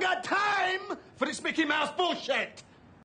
haven't got time for this Mickey Mouse bullshit.